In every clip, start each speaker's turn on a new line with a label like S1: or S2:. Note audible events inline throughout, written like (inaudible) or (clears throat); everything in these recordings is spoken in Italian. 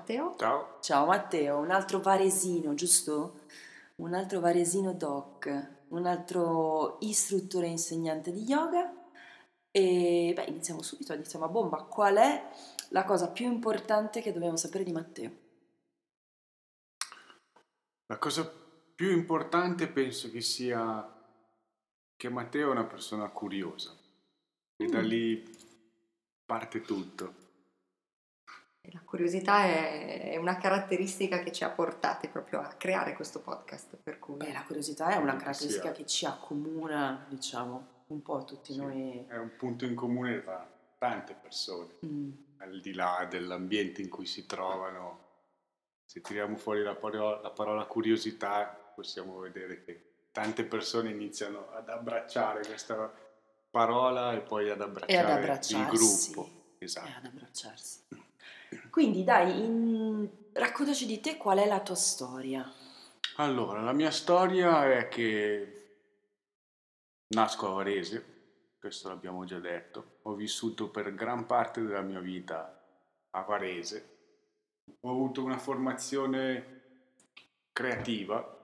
S1: Matteo. Ciao.
S2: Ciao
S3: Matteo, un altro varesino, giusto? Un altro varesino doc, un altro istruttore e insegnante di yoga. E beh, iniziamo subito, iniziamo a bomba. Qual è la cosa più importante che dobbiamo sapere di Matteo?
S2: La cosa più importante penso che sia che Matteo è una persona curiosa e da
S3: Mm.
S2: lì parte tutto.
S1: La curiosità è una caratteristica che ci ha portati proprio a creare questo podcast, per cui
S3: Beh, la curiosità è una caratteristica
S2: sia.
S3: che ci accomuna, diciamo, un po' tutti
S2: Sì,
S3: noi.
S2: È un punto in comune tra tante persone,
S3: Mm.
S2: al di là dell'ambiente in cui si trovano. Se tiriamo fuori la parola, la parola curiosità, possiamo vedere che tante persone iniziano ad abbracciare questa parola e poi ad abbracciare, il
S3: abbracciarsi.
S2: gruppo.
S3: E
S2: Esatto.
S3: ad abbracciarsi. Quindi dai, in- raccontaci di te qual è la tua storia.
S2: Allora, la mia storia è che nasco a Varese, questo l'abbiamo già detto, ho vissuto per gran parte della mia vita a Varese, ho avuto una formazione creativa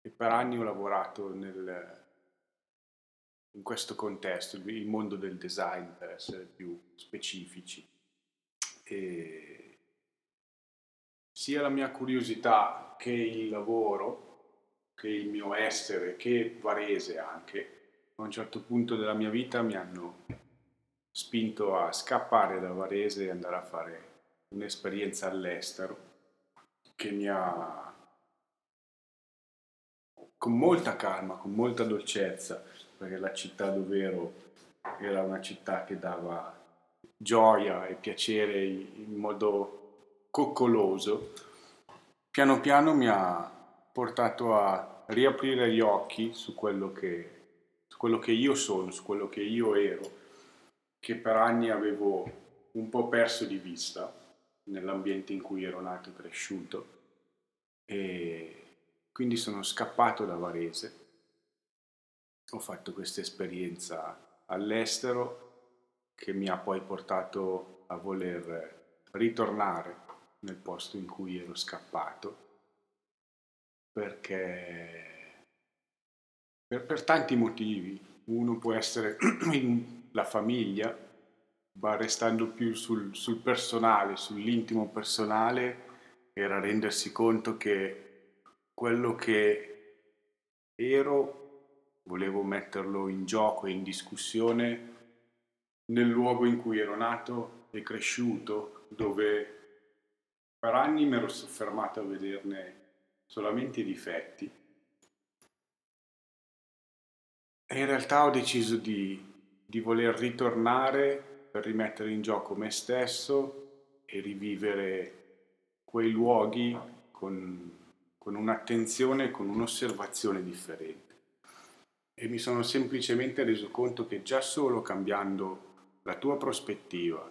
S2: e per anni ho lavorato nel- in questo contesto, il mondo del design per essere più specifici. E sia la mia curiosità che il lavoro, che il mio essere, che Varese anche, a un certo punto della mia vita mi hanno spinto a scappare da Varese e andare a fare un'esperienza all'estero che mi ha con molta calma, con molta dolcezza, perché la città dove ero era una città che dava gioia e piacere in modo coccoloso, piano piano mi ha portato a riaprire gli occhi su quello che, su quello che io sono, su quello che io ero, che per anni avevo un po' perso di vista nell'ambiente in cui ero nato e cresciuto. E quindi sono scappato da Varese, ho fatto questa esperienza all'estero che mi ha poi portato a voler ritornare nel posto in cui ero scappato perché per, per tanti motivi. Uno può essere (clears throat) la famiglia ma restando più sul, sul personale sull'intimo personale era rendersi conto che quello che ero volevo metterlo in gioco e in discussione nel luogo in cui ero nato e cresciuto, dove per anni mi ero soffermato a vederne solamente i difetti. E in realtà ho deciso di, di voler ritornare per rimettere in gioco me stesso e rivivere quei luoghi con, con un'attenzione e con un'osservazione differente. E mi sono semplicemente reso conto che già solo cambiando la tua prospettiva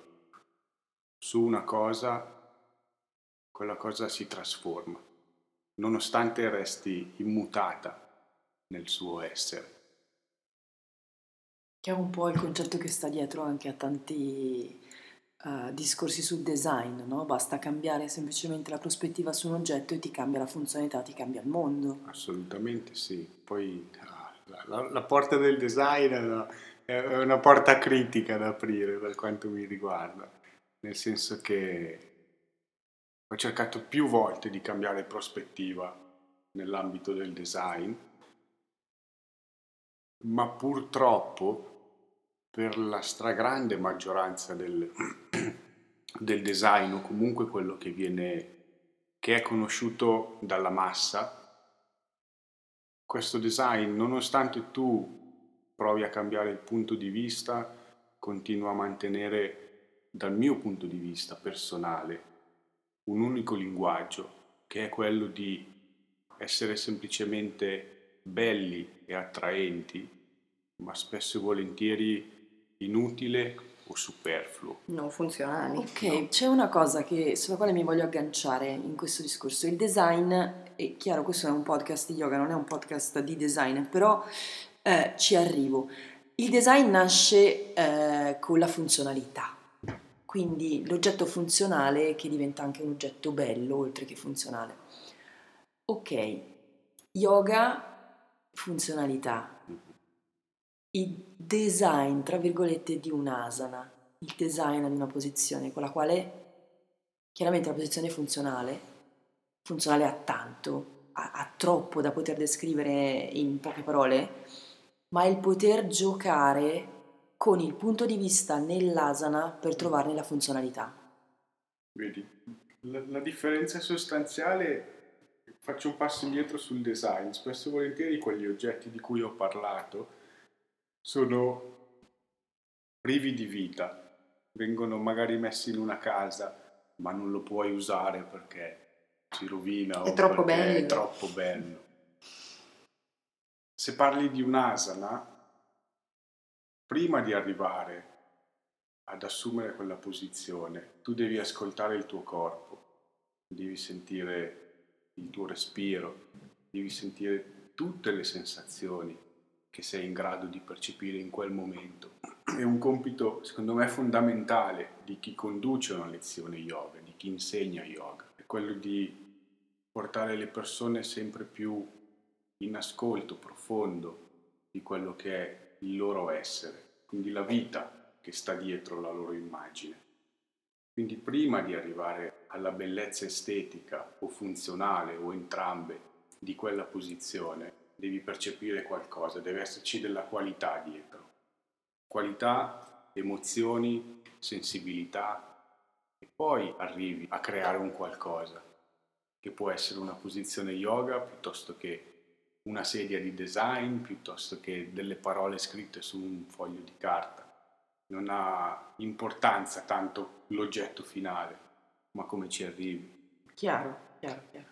S2: su una cosa, quella cosa si trasforma, nonostante resti immutata nel suo essere.
S3: Che è un po' il concetto che sta dietro anche a tanti eh, discorsi sul design, no? Basta cambiare semplicemente la prospettiva su un oggetto e ti cambia la funzionalità, ti cambia il mondo.
S2: Assolutamente sì. Poi ah, la, la- la porta del design una, è una porta critica da aprire per quanto mi riguarda, nel senso che ho cercato più volte di cambiare prospettiva nell'ambito del design, ma purtroppo per la stragrande maggioranza del, (clears throat) del design o comunque quello che viene che è conosciuto dalla massa questo design, nonostante tu provi a cambiare il punto di vista, continua a mantenere, dal mio punto di vista personale, un unico linguaggio, che è quello di essere semplicemente belli e attraenti, ma spesso e volentieri inutile o superfluo.
S1: non funzionali.
S3: Ok, c'è una cosa che- sulla quale mi voglio agganciare in questo discorso. Il design, è chiaro, questo è un podcast di yoga, non è un podcast di design, però eh, ci arrivo. Il design nasce eh, con la funzionalità, quindi l'oggetto funzionale che diventa anche un oggetto bello oltre che funzionale. Ok, yoga, funzionalità, il design, tra virgolette, di un'asana, il design di una posizione con la quale chiaramente la posizione funzionale, funzionale a tanto, a, a troppo da poter descrivere in poche parole, ma il poter giocare con il punto di vista nell'asana per trovarne la funzionalità.
S2: Vedi, la, la differenza sostanziale, faccio un passo indietro sul design, spesso e volentieri quegli oggetti di cui ho parlato sono privi di vita, vengono magari messi in una casa, ma non lo puoi usare perché si rovina
S1: È
S2: o
S1: troppo bello.
S2: è troppo bello. Se parli di un'asana, prima di arrivare ad assumere quella posizione, tu devi ascoltare il tuo corpo, devi sentire il tuo respiro, devi sentire tutte le sensazioni che sei in grado di percepire in quel momento. È un compito, secondo me, fondamentale di chi conduce una lezione yoga, di chi insegna yoga, è quello di portare le persone sempre più in ascolto profondo di quello che è il loro essere, quindi la vita che sta dietro la loro immagine. Quindi prima di arrivare alla bellezza estetica o funzionale o entrambe di quella posizione, devi percepire qualcosa, deve esserci della qualità dietro. Qualità, emozioni, sensibilità e poi arrivi a creare un qualcosa che può essere una posizione yoga piuttosto che una sedia di design, piuttosto che delle parole scritte su un foglio di carta. Non ha importanza tanto l'oggetto finale, ma come ci arrivi.
S3: Chiaro, chiaro, chiaro.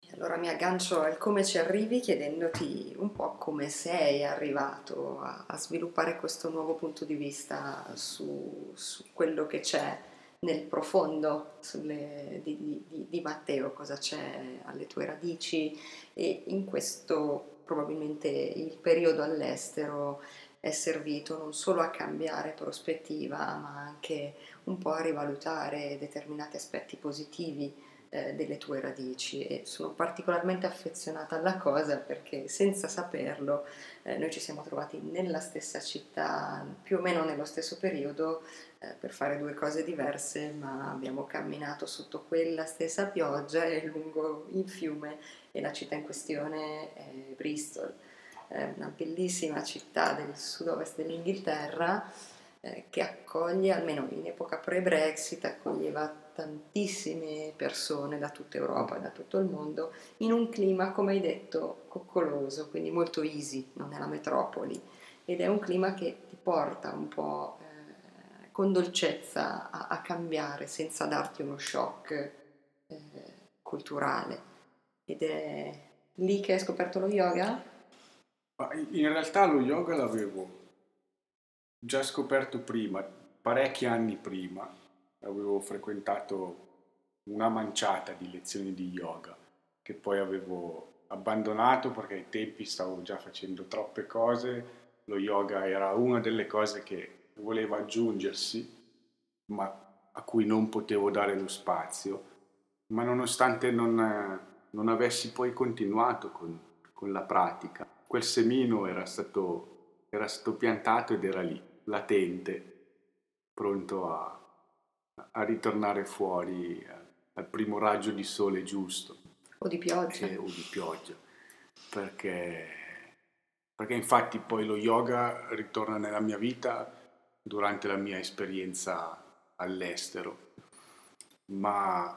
S1: E Allora mi aggancio al come ci arrivi chiedendoti un po' come sei arrivato a, a sviluppare questo nuovo punto di vista su, su quello che c'è nel profondo sulle- di, di- di- Matteo, cosa c'è alle tue radici. E in questo probabilmente il periodo all'estero è servito non solo a cambiare prospettiva ma anche un po' a rivalutare determinati aspetti positivi eh, delle tue radici e sono particolarmente affezionata alla cosa perché senza saperlo eh, noi ci siamo trovati nella stessa città più o meno nello stesso periodo eh, per fare due cose diverse ma abbiamo camminato sotto quella stessa pioggia e lungo il fiume e la città in questione è Bristol. Una bellissima città del sud-ovest dell'Inghilterra eh, che accoglie, almeno in epoca pre-Brexit, accoglieva tantissime persone da tutta Europa da tutto il mondo in un clima, come hai detto, coccoloso, quindi molto easy, non è la metropoli ed è un clima che ti porta un po' eh, con dolcezza a, a cambiare senza darti uno shock eh, culturale ed è lì che hai scoperto lo yoga?
S2: In realtà lo yoga l'avevo già scoperto prima, parecchi anni prima, avevo frequentato una manciata di lezioni di yoga che poi avevo abbandonato perché ai tempi stavo già facendo troppe cose, lo yoga era una delle cose che voleva aggiungersi, ma a cui non potevo dare lo spazio, ma nonostante non, non avessi poi continuato con, con la pratica, quel semino era stato, era stato piantato ed era lì, latente, pronto a, a ritornare fuori eh, al primo raggio di sole giusto
S1: O di pioggia?
S2: che- o di pioggia, perché, perché infatti poi lo yoga ritorna nella mia vita durante la mia esperienza all'estero, ma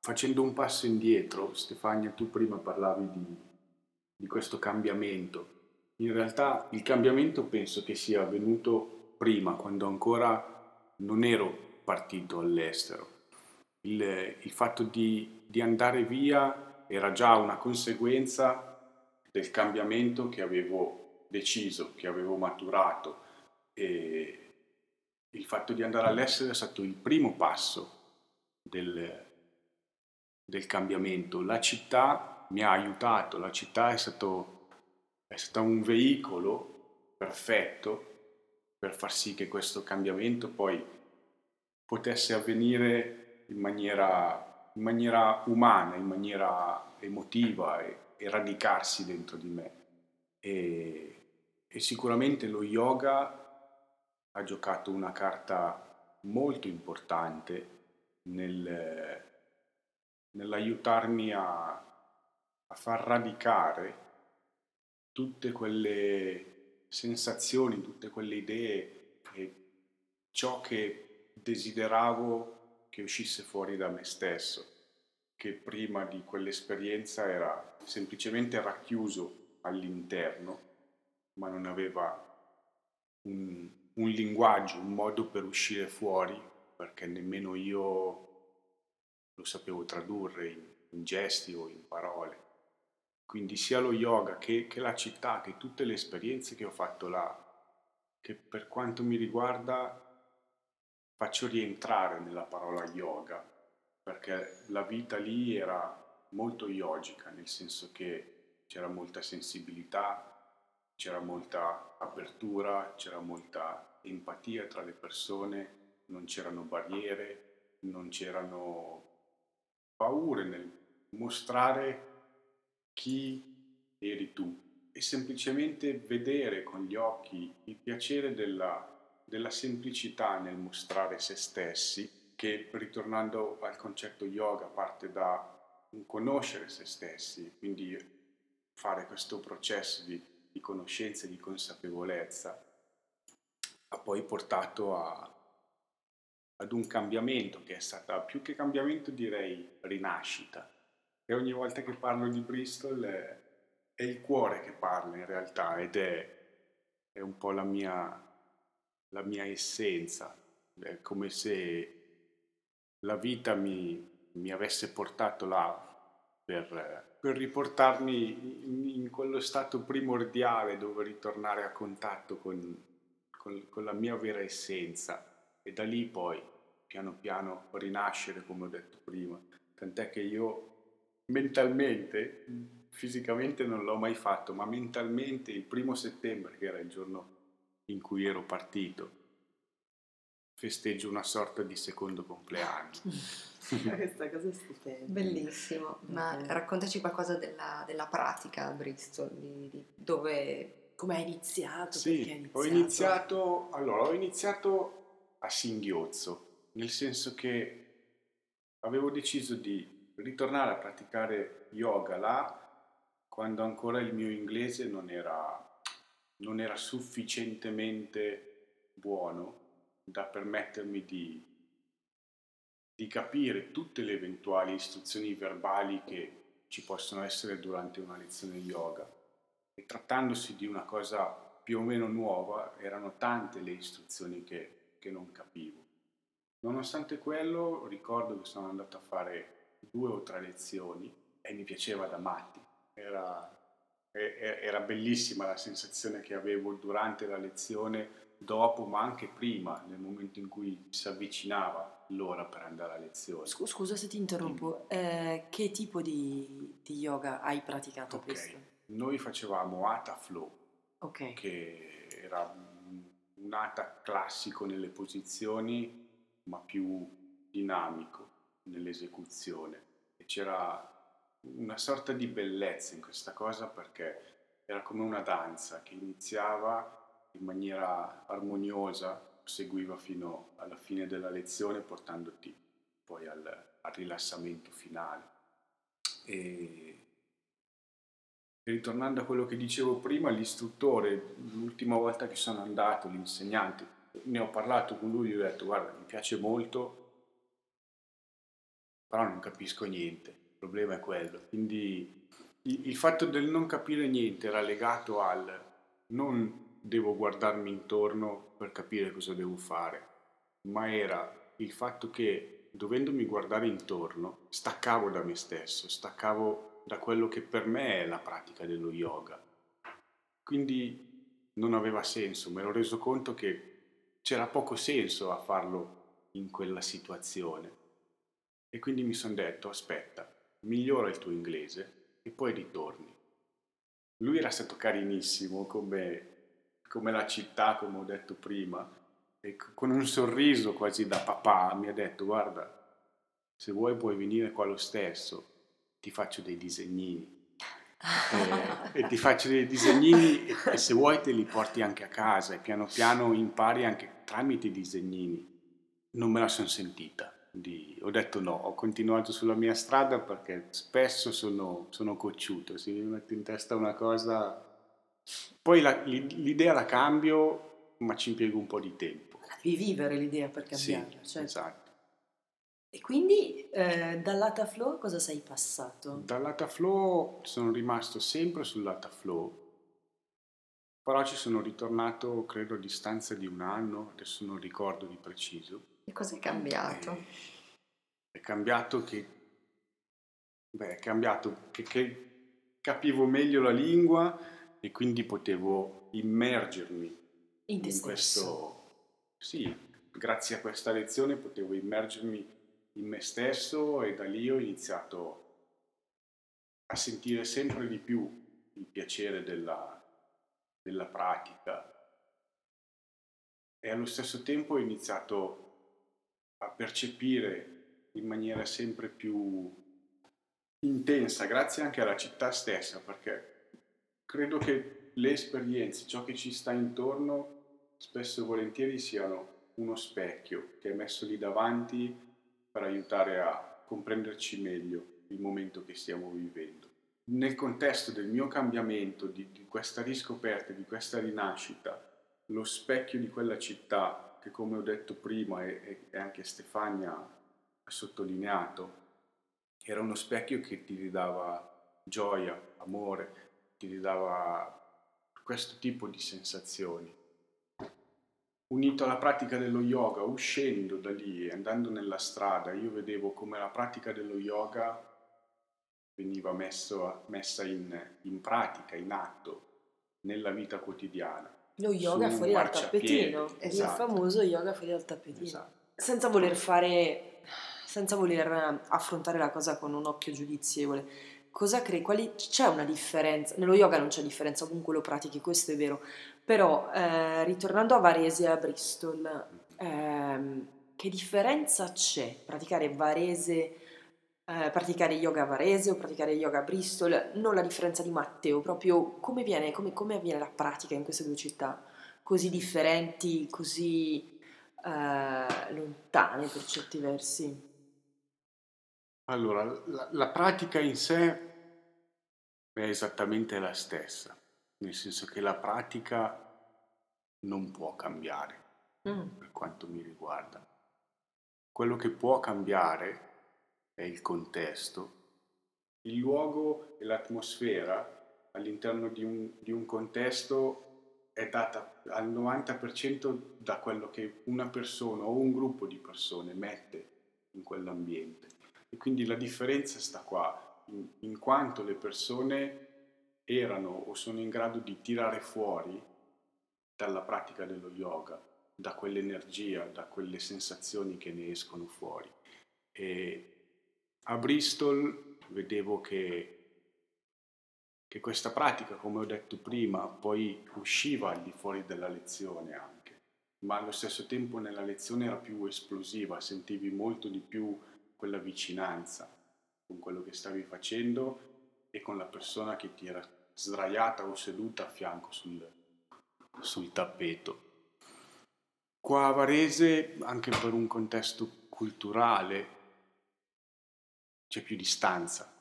S2: facendo un passo indietro, Stefania, tu prima parlavi di, di questo cambiamento. In realtà il cambiamento penso che sia avvenuto prima, quando ancora non ero partito all'estero. Il, il fatto di, di andare via era già una conseguenza del cambiamento che avevo deciso, che avevo maturato e il fatto di andare all'estero è stato il primo passo del, del cambiamento. La città mi ha aiutato, la città è stato, è stato un veicolo perfetto per far sì che questo cambiamento poi potesse avvenire in maniera, in maniera umana, in maniera emotiva e, e radicarsi dentro di me. E, e sicuramente lo yoga ha giocato una carta molto importante nel, nell'aiutarmi a, a far radicare tutte quelle sensazioni, tutte quelle idee e ciò che desideravo che uscisse fuori da me stesso, che prima di quell'esperienza era semplicemente racchiuso all'interno, ma non aveva un, un linguaggio, un modo per uscire fuori, perché nemmeno io lo sapevo tradurre in, in gesti o in parole. Quindi sia lo yoga che, che, la città, che tutte le esperienze che ho fatto là, che per quanto mi riguarda faccio rientrare nella parola yoga, perché la vita lì era molto yogica, nel senso che c'era molta sensibilità, c'era molta apertura, c'era molta empatia tra le persone, non c'erano barriere, non c'erano paure nel mostrare chi eri tu. E semplicemente vedere con gli occhi il piacere della, della semplicità nel mostrare se stessi, che ritornando al concetto yoga parte da un conoscere se stessi, quindi fare questo processo di, di conoscenza e di consapevolezza, ha poi portato a, ad un cambiamento che è stata più che cambiamento direi rinascita. E ogni volta che parlo di Bristol è, è il cuore che parla in realtà ed è, è un po' la mia, la mia essenza. È come se la vita mi, mi avesse portato là per, per riportarmi in, in, quello stato primordiale dove ritornare a contatto con, con, con la mia vera essenza e da lì poi piano piano rinascere come ho detto prima tant'è che io mentalmente fisicamente non l'ho mai fatto ma mentalmente il primo settembre che era il giorno in cui ero partito festeggio una sorta di secondo compleanno (laughs)
S3: questa cosa è stupenda
S1: bellissimo ma raccontaci qualcosa della, della pratica a Bristol di, di dove
S3: come hai iniziato?
S2: Sì, iniziato? ho iniziato allora ho iniziato a singhiozzo nel senso che avevo deciso di ritornare a praticare yoga là quando ancora il mio inglese non era, non era sufficientemente buono da permettermi di, di capire tutte le eventuali istruzioni verbali che ci possono essere durante una lezione yoga. E trattandosi di una cosa più o meno nuova, erano tante le istruzioni che, che non capivo. Nonostante quello, ricordo che sono andato a fare due o tre lezioni e mi piaceva da matti. Era, era bellissima la sensazione che avevo durante la lezione, dopo, ma anche prima, nel momento in cui si avvicinava l'ora per andare a lezione.
S3: Scusa se ti interrompo, eh, che tipo di, di, yoga hai praticato okay. questo?
S2: Noi facevamo Hatha Flow,
S3: okay.
S2: che era un Hatha classico nelle posizioni ma più dinamico nell'esecuzione e c'era una sorta di bellezza in questa cosa perché era come una danza che iniziava in maniera armoniosa, seguiva fino alla fine della lezione portandoti poi al, al rilassamento finale. E, ritornando a quello che dicevo prima, l'istruttore, l'ultima volta che sono andato, l'insegnante, ne ho parlato con lui gli ho detto guarda mi piace molto però non capisco niente problema è quello quindi il, fatto del non capire niente era legato al non devo guardarmi intorno per capire cosa devo fare ma era il fatto che dovendomi guardare intorno staccavo da me stesso staccavo da quello che per me è la pratica dello yoga quindi non aveva senso, mi ero reso conto che c'era poco senso a farlo in quella situazione. E quindi mi sono detto, aspetta, migliora il tuo inglese e poi ritorni. Lui era stato carinissimo come, come la città, come ho detto prima, e, con un sorriso quasi da papà mi ha detto guarda, se vuoi puoi venire qua lo stesso, ti faccio dei disegnini. (laughs) e, e ti faccio dei disegnini e, e se vuoi te li porti anche a casa e piano piano impari anche tramite i disegnini. Non me la sono sentita. Di, ho detto no, ho continuato sulla mia strada perché spesso sono, sono cocciuto, se mi metto in testa una cosa, poi la, l'idea la cambio, ma ci impiego un po' di tempo.
S3: La devi vivere l'idea per cambiarla.
S2: Sì, certo. esatto.
S3: E quindi eh, dall'Ata Flow cosa sei passato?
S2: Dall'Ata Flow sono rimasto sempre sull'Ata Flow, però ci sono ritornato credo a distanza di un anno, adesso non ricordo di preciso.
S1: E cosa è cambiato?
S2: È, è cambiato che, beh, è cambiato che, che capivo meglio la lingua e quindi potevo immergermi
S3: in,
S2: in questo... Sì, grazie a questa lezione potevo immergermi in me stesso e da lì ho iniziato a sentire sempre di più il piacere della, della pratica e allo stesso tempo ho iniziato a percepire in maniera sempre più intensa, grazie anche alla città stessa, perché credo che le esperienze, ciò che ci sta intorno, spesso e volentieri siano uno specchio che è messo lì davanti per aiutare a comprenderci meglio il momento che stiamo vivendo. Nel contesto del mio cambiamento, di, di questa riscoperta, di questa rinascita, lo specchio di quella città, che come ho detto prima e, e anche Stefania ha sottolineato, era uno specchio che ti ridava gioia, amore, ti ridava questo tipo di sensazioni unito alla pratica dello yoga, uscendo da lì e andando nella strada, io vedevo come la pratica dello yoga veniva messo, messa in, in, pratica, in atto, nella vita quotidiana.
S3: Lo yoga fuori dal tappetino, esatto. il famoso yoga fuori dal tappetino. Esatto. Senza voler fare, senza voler affrontare la cosa con un occhio giudizievole, cosa crei? Quali, c'è una differenza? Nello yoga non c'è differenza, comunque lo pratichi, questo è vero, però, eh, ritornando a Varese e a Bristol, ehm, che differenza c'è praticare Varese, eh, praticare yoga a Varese o praticare yoga a Bristol? Non la differenza di Matteo, proprio come, viene, come, come avviene la pratica in queste due città, così differenti, così eh, lontane per certi versi.
S2: Allora, la, la pratica in sé è esattamente la stessa nel senso che la pratica non può cambiare mm. per quanto mi riguarda. Quello che può cambiare è il contesto, il luogo e l'atmosfera all'interno di un, di un contesto è data al 90% da quello che una persona o un gruppo di persone mette in quell'ambiente. E quindi la differenza sta qua, in, in quanto le persone erano o sono in grado di tirare fuori dalla pratica dello yoga, da quell'energia, da quelle sensazioni che ne escono fuori. E a Bristol vedevo che, che questa pratica, come ho detto prima, poi usciva al di fuori della lezione anche, ma allo stesso tempo nella lezione era più esplosiva, sentivi molto di più quella vicinanza con quello che stavi facendo e con la persona che ti era sdraiata o seduta a fianco sul, sul tappeto. Qua a Varese, anche per un contesto culturale, c'è più distanza,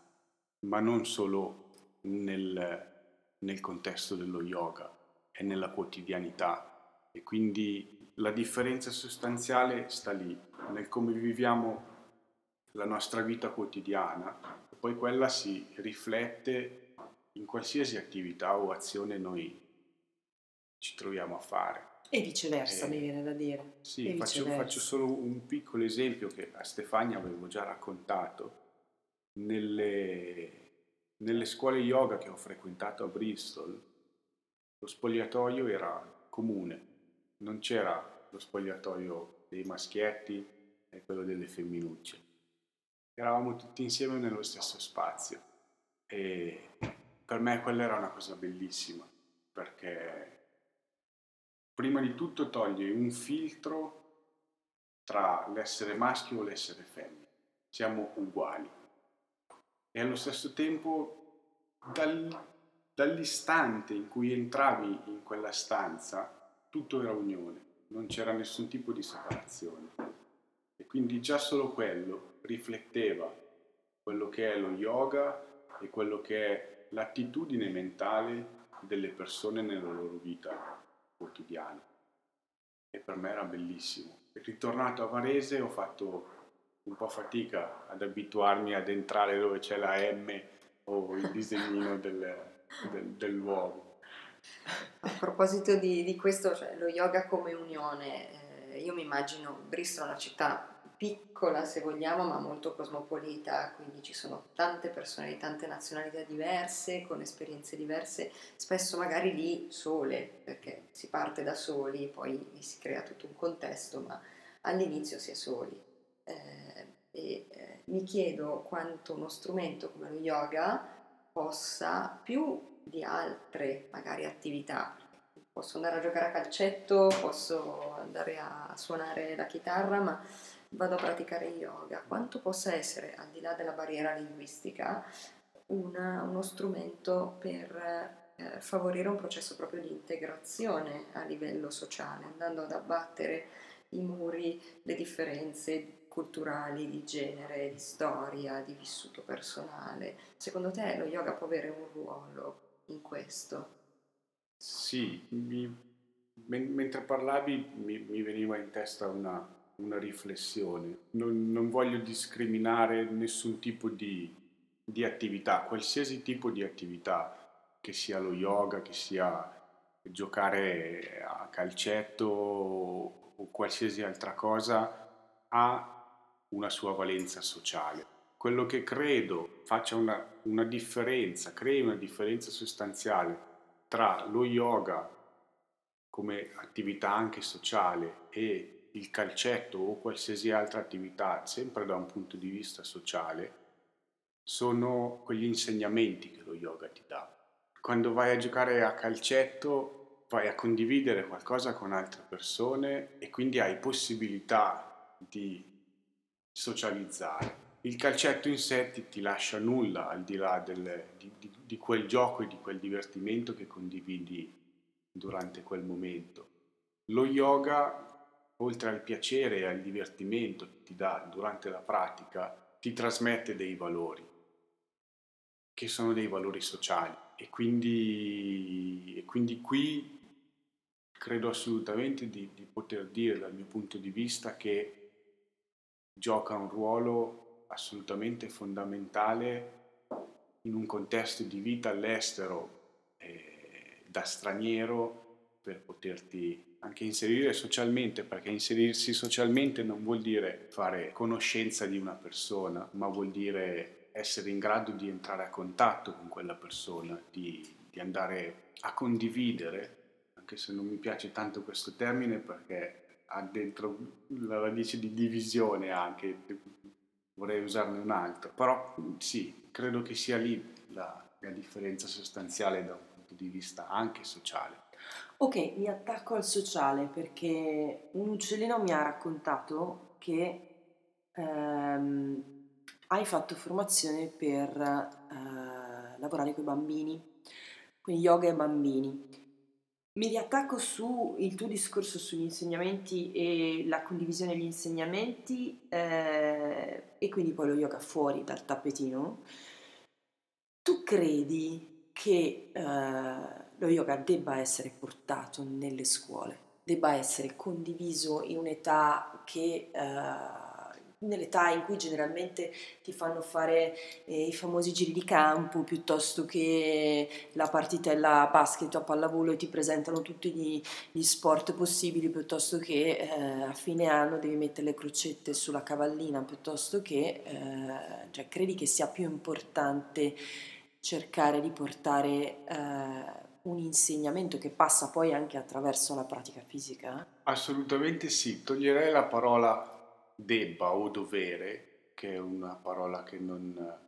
S2: ma non solo nel, nel contesto dello yoga, è nella quotidianità e quindi la differenza sostanziale sta lì, nel come viviamo la nostra vita quotidiana e poi quella si riflette in qualsiasi attività o azione noi ci troviamo a fare.
S3: E viceversa, eh, mi viene da dire.
S2: Sì, faccio, faccio, solo un piccolo esempio che a Stefania avevo già raccontato. Nelle, nelle scuole yoga che ho frequentato a Bristol, lo spogliatoio era comune, non c'era lo spogliatoio dei maschietti e quello delle femminucce. Eravamo tutti insieme nello stesso spazio e per me quella era una cosa bellissima perché prima di tutto toglie un filtro tra l'essere maschio e l'essere femmina. Siamo uguali. E allo stesso tempo, dal, dall'istante in cui entravi in quella stanza, tutto era unione, non c'era nessun tipo di separazione. E quindi già solo quello rifletteva quello che è lo yoga e quello che è l'attitudine mentale delle persone nella loro vita quotidiana. E per me era bellissimo. Ritornato a Varese ho fatto un po' fatica ad abituarmi ad entrare dove c'è la M o il disegnino del, del, dell'uomo.
S1: A proposito di, di questo, cioè lo yoga come unione, eh, io mi immagino Bristol una città piccola se vogliamo, ma molto cosmopolita, quindi ci sono tante persone di tante nazionalità diverse, con esperienze diverse, spesso magari lì sole, perché si parte da soli, poi si crea tutto un contesto, ma all'inizio si è soli. Eh, e eh, mi chiedo quanto uno strumento come lo yoga possa, più di altre magari attività, posso andare a giocare a calcetto, posso andare a suonare la chitarra, ma vado a praticare yoga, quanto possa essere, al di là della barriera linguistica, una, uno strumento per eh, favorire un processo proprio di integrazione a livello sociale, andando ad abbattere i muri, le differenze culturali, di genere, di storia, di vissuto personale. Secondo te lo yoga può avere un ruolo in questo?
S2: Sì, mi, mentre parlavi mi, mi veniva in testa una, una riflessione. Non, non, voglio discriminare nessun tipo di, di, attività, qualsiasi tipo di attività, che sia lo yoga, che sia giocare a calcetto o qualsiasi altra cosa, ha una sua valenza sociale. Quello che credo faccia una, una differenza, crei una differenza sostanziale tra lo yoga come attività anche sociale e il calcetto o qualsiasi altra attività, sempre da un punto di vista sociale, sono quegli insegnamenti che lo yoga ti dà. Quando vai a giocare a calcetto vai a condividere qualcosa con altre persone e quindi hai possibilità di socializzare. Il calcetto in sé ti, ti lascia nulla al di là del, di, di, di quel gioco e di quel divertimento che condividi durante quel momento. Lo yoga oltre al piacere e al divertimento che ti dà durante la pratica, ti trasmette dei valori, che sono dei valori sociali. E quindi, e quindi qui credo assolutamente di, di poter dire dal mio punto di vista che gioca un ruolo assolutamente fondamentale in un contesto di vita all'estero eh, da straniero per poterti anche inserire socialmente, perché inserirsi socialmente non vuol dire fare conoscenza di una persona, ma vuol dire essere in grado di entrare a contatto con quella persona, di, di andare a condividere, anche se non mi piace tanto questo termine perché ha dentro la radice di divisione anche, vorrei usarne un altro, però sì, credo che sia lì la, la differenza sostanziale da un punto di vista anche sociale.
S3: Ok, mi attacco al sociale perché un uccellino mi ha raccontato che ehm, hai fatto formazione per eh, lavorare con i bambini, quindi yoga e bambini. Mi riattacco sul tuo discorso sugli insegnamenti e la condivisione degli insegnamenti eh, e quindi poi lo yoga fuori dal tappetino. Tu credi che eh, lo yoga debba essere portato nelle scuole, debba essere condiviso in un'età che... Uh, nell'età in cui generalmente ti fanno fare eh, i famosi giri di campo piuttosto che la partitella basket o pallavolo e ti presentano tutti gli, gli sport possibili piuttosto che eh, a fine anno devi mettere le crocette sulla cavallina piuttosto che eh, cioè, credi che sia più importante cercare di portare eh, un insegnamento che passa poi anche attraverso la pratica fisica?
S2: Assolutamente sì, toglierei la parola debba o dovere, che è una parola che non,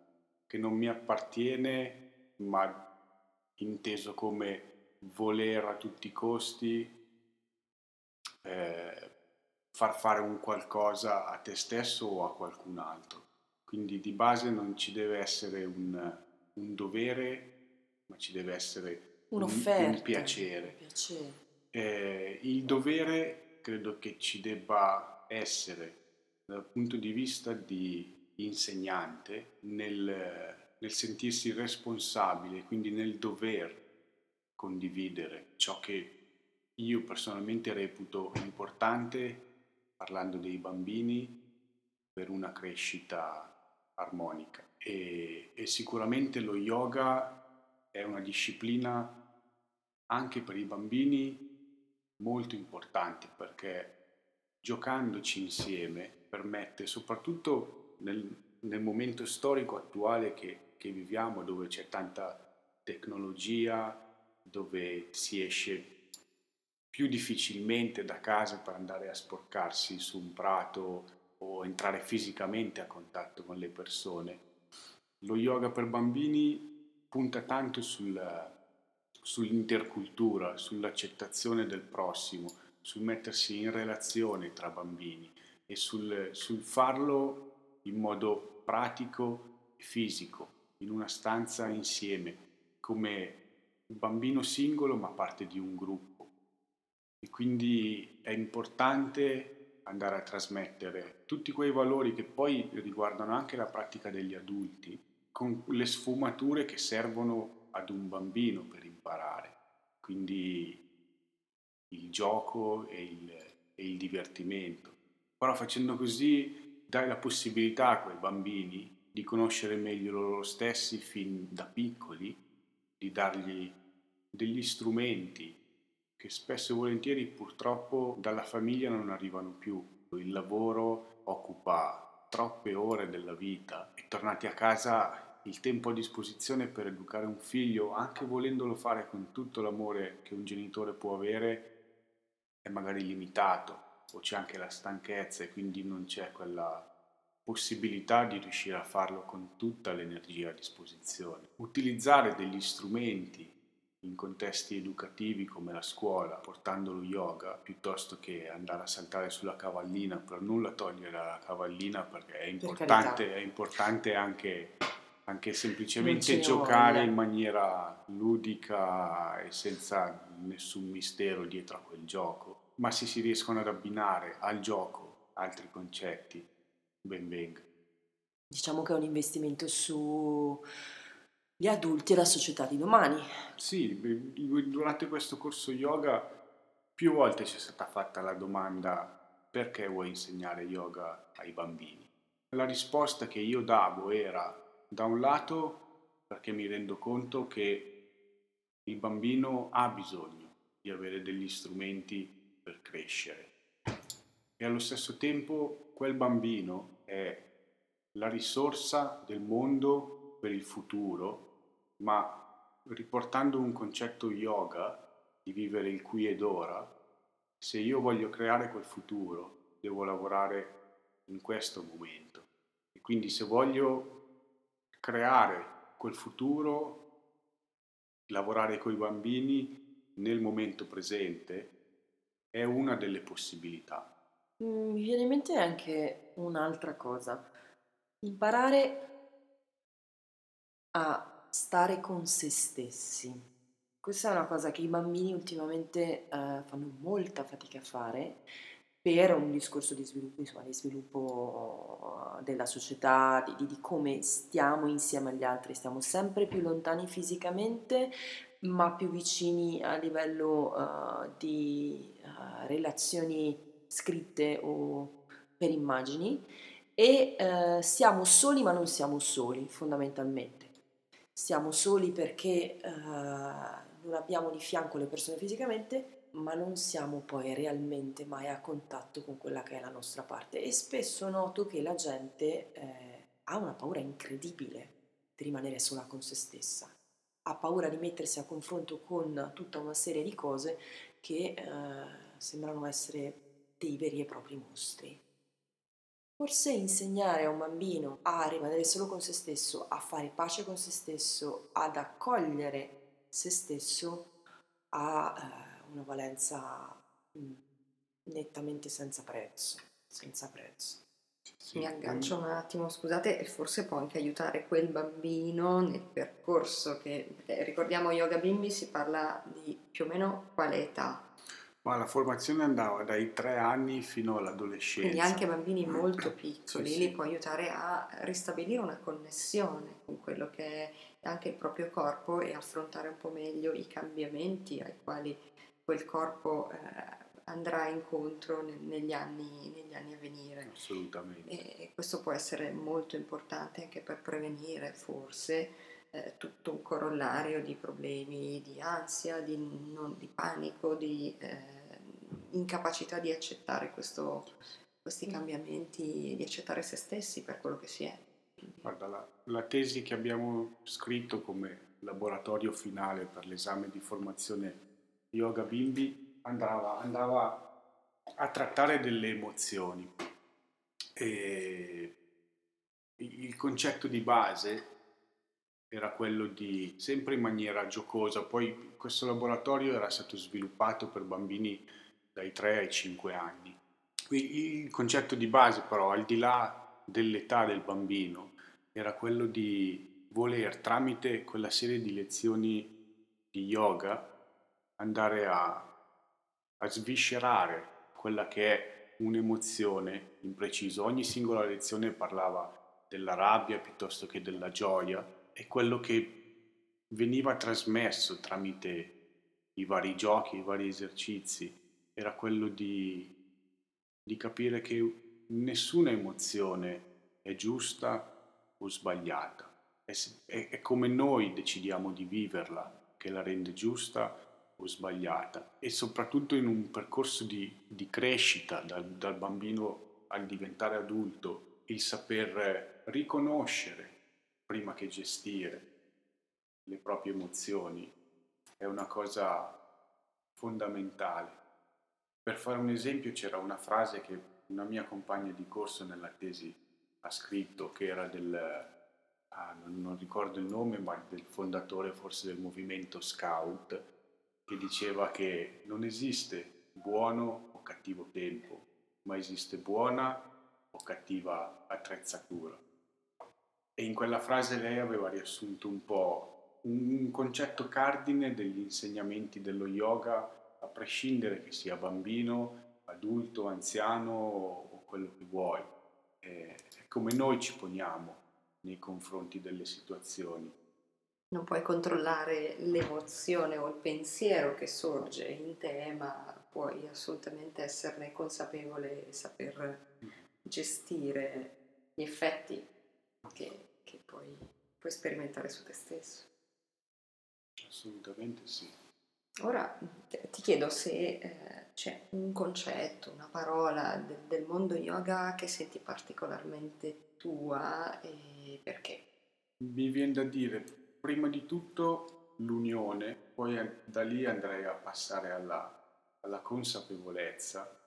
S2: che non mi appartiene, ma inteso come voler a tutti i costi far fare un qualcosa a te stesso o a qualcun altro. Quindi di base non ci deve essere un, un dovere, ma ci deve essere
S3: Un'offerta,
S2: un, un piacere.
S3: Piacere.
S2: Eh, il dovere credo che ci debba essere dal punto di vista di insegnante nel, nel sentirsi responsabile, quindi nel dover condividere ciò che io personalmente reputo importante parlando dei bambini per una crescita armonica. E, e sicuramente lo yoga è una disciplina anche per i bambini molto importante perché giocandoci insieme permette soprattutto nel, nel momento storico attuale che, che viviamo dove c'è tanta tecnologia dove si esce più difficilmente da casa per andare a sporcarsi su un prato o entrare fisicamente a contatto con le persone. Lo yoga per bambini punta tanto sul, sull'intercultura, sull'accettazione del prossimo, sul mettersi in relazione tra bambini e sul, sul farlo in modo pratico e fisico, in una stanza insieme, come un bambino singolo ma parte di un gruppo. E quindi è importante andare a trasmettere tutti quei valori che poi riguardano anche la pratica degli adulti, con le sfumature che servono ad un bambino per imparare. Quindi il gioco e il, e il divertimento. Però facendo così dai la possibilità a quei bambini di conoscere meglio loro stessi fin da piccoli, di dargli degli strumenti che spesso e volentieri purtroppo dalla famiglia non arrivano più. Il lavoro occupa troppe ore della vita e tornati a casa il tempo a disposizione per educare un figlio, anche volendolo fare con tutto l'amore che un genitore può avere, è magari limitato o c'è anche la stanchezza e quindi non c'è quella possibilità di riuscire a farlo con tutta l'energia a disposizione. Utilizzare degli strumenti in contesti educativi come la scuola, portando lo yoga, piuttosto che andare a saltare sulla cavallina, per nulla togliere la cavallina perché è importante, per è importante anche, anche semplicemente giocare in maniera ludica e senza nessun mistero dietro a quel gioco, ma se si riescono ad abbinare al gioco altri concetti, ben venga.
S3: Diciamo che è un investimento su gli adulti e la società di domani.
S2: Sì, durante questo corso yoga più volte ci è stata fatta la domanda perché vuoi insegnare yoga ai bambini? La risposta che io davo era da un lato perché mi rendo conto che il bambino ha bisogno di avere degli strumenti per crescere e allo stesso tempo quel bambino è la risorsa del mondo per il futuro, ma riportando un concetto yoga di vivere il qui ed ora, se io voglio creare quel futuro, devo lavorare in questo momento. E quindi se voglio creare quel futuro, lavorare con i bambini nel momento presente è una delle possibilità.
S3: Mm, mi viene in mente anche un'altra cosa, imparare a stare con se stessi. Questa è una cosa che i bambini ultimamente uh, fanno molta fatica a fare per un discorso di sviluppo, insomma, di sviluppo della società, di, di, come stiamo insieme agli altri, stiamo sempre più lontani fisicamente, ma più vicini a livello uh, di uh, relazioni scritte o per immagini. E uh, siamo soli ma non siamo soli fondamentalmente. Siamo soli perché non abbiamo di fianco le persone fisicamente ma non siamo poi realmente mai a contatto con quella che è la nostra parte. E spesso noto che la gente eh, ha una paura incredibile di rimanere sola con se stessa, ha paura di mettersi a confronto con tutta una serie di cose che eh, sembrano essere dei veri e propri mostri. Forse insegnare a un bambino a rimanere solo con se stesso, a fare pace con se stesso, ad accogliere se stesso, a... Eh, una valenza mm, nettamente senza prezzo, senza prezzo.
S1: Mi aggancio un attimo, scusate, e forse può anche aiutare quel bambino nel percorso che, ricordiamo Yoga Bimbi si parla di più o meno quale età?
S2: Ma la formazione andava dai tre anni fino all'adolescenza.
S1: Quindi anche bambini molto piccoli
S2: Sì, sì.
S1: li può aiutare a ristabilire una connessione con quello che è anche il proprio corpo e affrontare un po' meglio i cambiamenti ai quali quel corpo eh, andrà incontro ne- negli anni, negli anni a venire.
S2: Assolutamente.
S1: E questo può essere molto importante anche per prevenire forse eh, tutto un corollario di problemi di ansia, di, non- di panico, di eh, incapacità di accettare questo- questi cambiamenti, di accettare se stessi per quello che si è.
S2: Guarda, la, la tesi che abbiamo scritto come laboratorio finale per l'esame di formazione Yoga Bimbi andava, andava a trattare delle emozioni. E il concetto di base era quello di, sempre in maniera giocosa, poi questo laboratorio era stato sviluppato per bambini dai 3 ai 5 anni. Il concetto di base però, al di là dell'età del bambino, era quello di voler tramite quella serie di lezioni di yoga andare a, a sviscerare quella che è un'emozione in preciso. Ogni singola lezione parlava della rabbia piuttosto che della gioia e quello che veniva trasmesso tramite i vari giochi, i vari esercizi, era quello di, di capire che nessuna emozione è giusta o sbagliata. È, è- è come noi decidiamo di viverla che la rende giusta o sbagliata e soprattutto in un percorso di, di crescita dal, dal bambino al diventare adulto, il saper riconoscere prima che gestire le proprie emozioni è una cosa fondamentale. Per fare un esempio c'era una frase che una mia compagna di corso nella tesi ha scritto che era del, ah, non, ricordo il nome, ma del fondatore forse del movimento scout, che diceva che non esiste buono o cattivo tempo, ma esiste buona o cattiva attrezzatura. E in quella frase lei aveva riassunto un po' un, concetto cardine degli insegnamenti dello yoga, a prescindere che sia bambino, adulto, anziano o, quello che vuoi. È, è come noi ci poniamo nei confronti delle situazioni.
S1: Non puoi controllare l'emozione o il pensiero che sorge in te, ma puoi assolutamente esserne consapevole e saper gestire gli effetti che, che poi puoi sperimentare su te stesso.
S2: Assolutamente sì.
S1: Ora ti chiedo se eh, c'è un concetto, una parola del, del mondo yoga che senti particolarmente tua e perché.
S2: Mi viene da dire, prima di tutto, l'unione, poi da lì andrei a passare alla, alla consapevolezza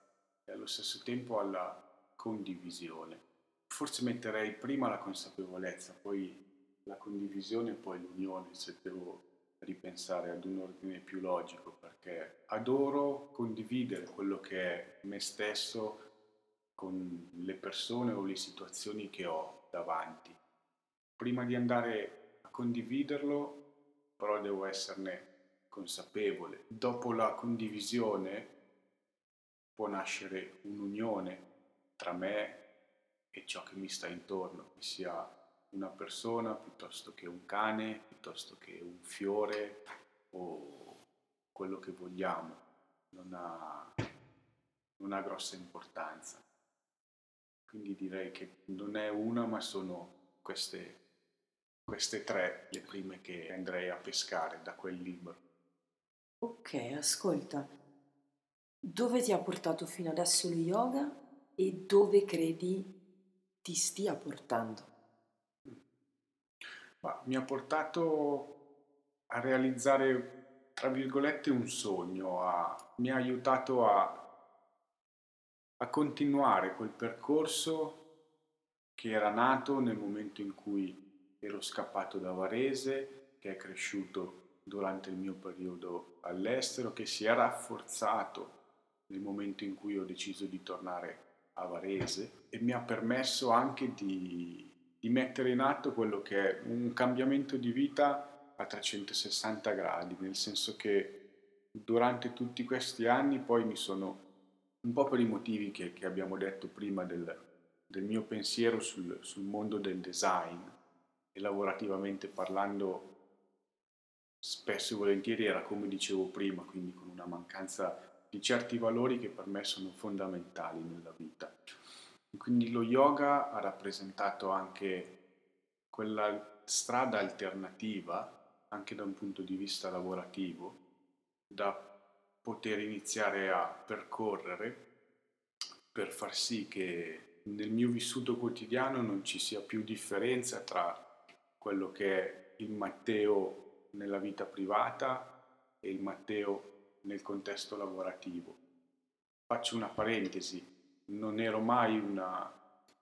S2: e allo stesso tempo alla condivisione. Forse metterei prima la consapevolezza, poi la condivisione e poi l'unione, se devo ripensare ad un ordine più logico, perché adoro condividere quello che è me stesso con le persone o le situazioni che ho davanti prima di andare condividerlo, però devo esserne consapevole. Dopo la condivisione può nascere un'unione tra me e ciò che mi sta intorno, che sia una persona piuttosto che un cane, piuttosto che un fiore o quello che vogliamo. Non ha, non ha grossa importanza. Quindi direi che non è una, ma sono queste, queste tre le prime che andrei a pescare da quel libro.
S3: Ok, ascolta, dove ti ha portato fino adesso lo yoga e dove credi ti stia portando?
S2: Ma mi ha portato a realizzare, tra virgolette, un sogno, a- mi ha aiutato a, a continuare quel percorso che era nato nel momento in cui ero scappato da Varese, che è cresciuto durante il mio periodo all'estero, che si è rafforzato nel momento in cui ho deciso di tornare a Varese e mi ha permesso anche di, di mettere in atto quello che è un cambiamento di vita a 360 gradi, nel senso che durante tutti questi anni poi mi sono, un po' per i motivi che, che abbiamo detto prima del, del mio pensiero sul, sul mondo del design e lavorativamente parlando spesso e volentieri era come dicevo prima, quindi con una mancanza di certi valori che per me sono fondamentali nella vita. Quindi lo yoga ha rappresentato anche quella strada alternativa, anche da un punto di vista lavorativo, da poter iniziare a percorrere per far sì che nel mio vissuto quotidiano non ci sia più differenza tra quello che è il Matteo nella vita privata e il Matteo nel contesto lavorativo. Faccio una parentesi, non ero mai una,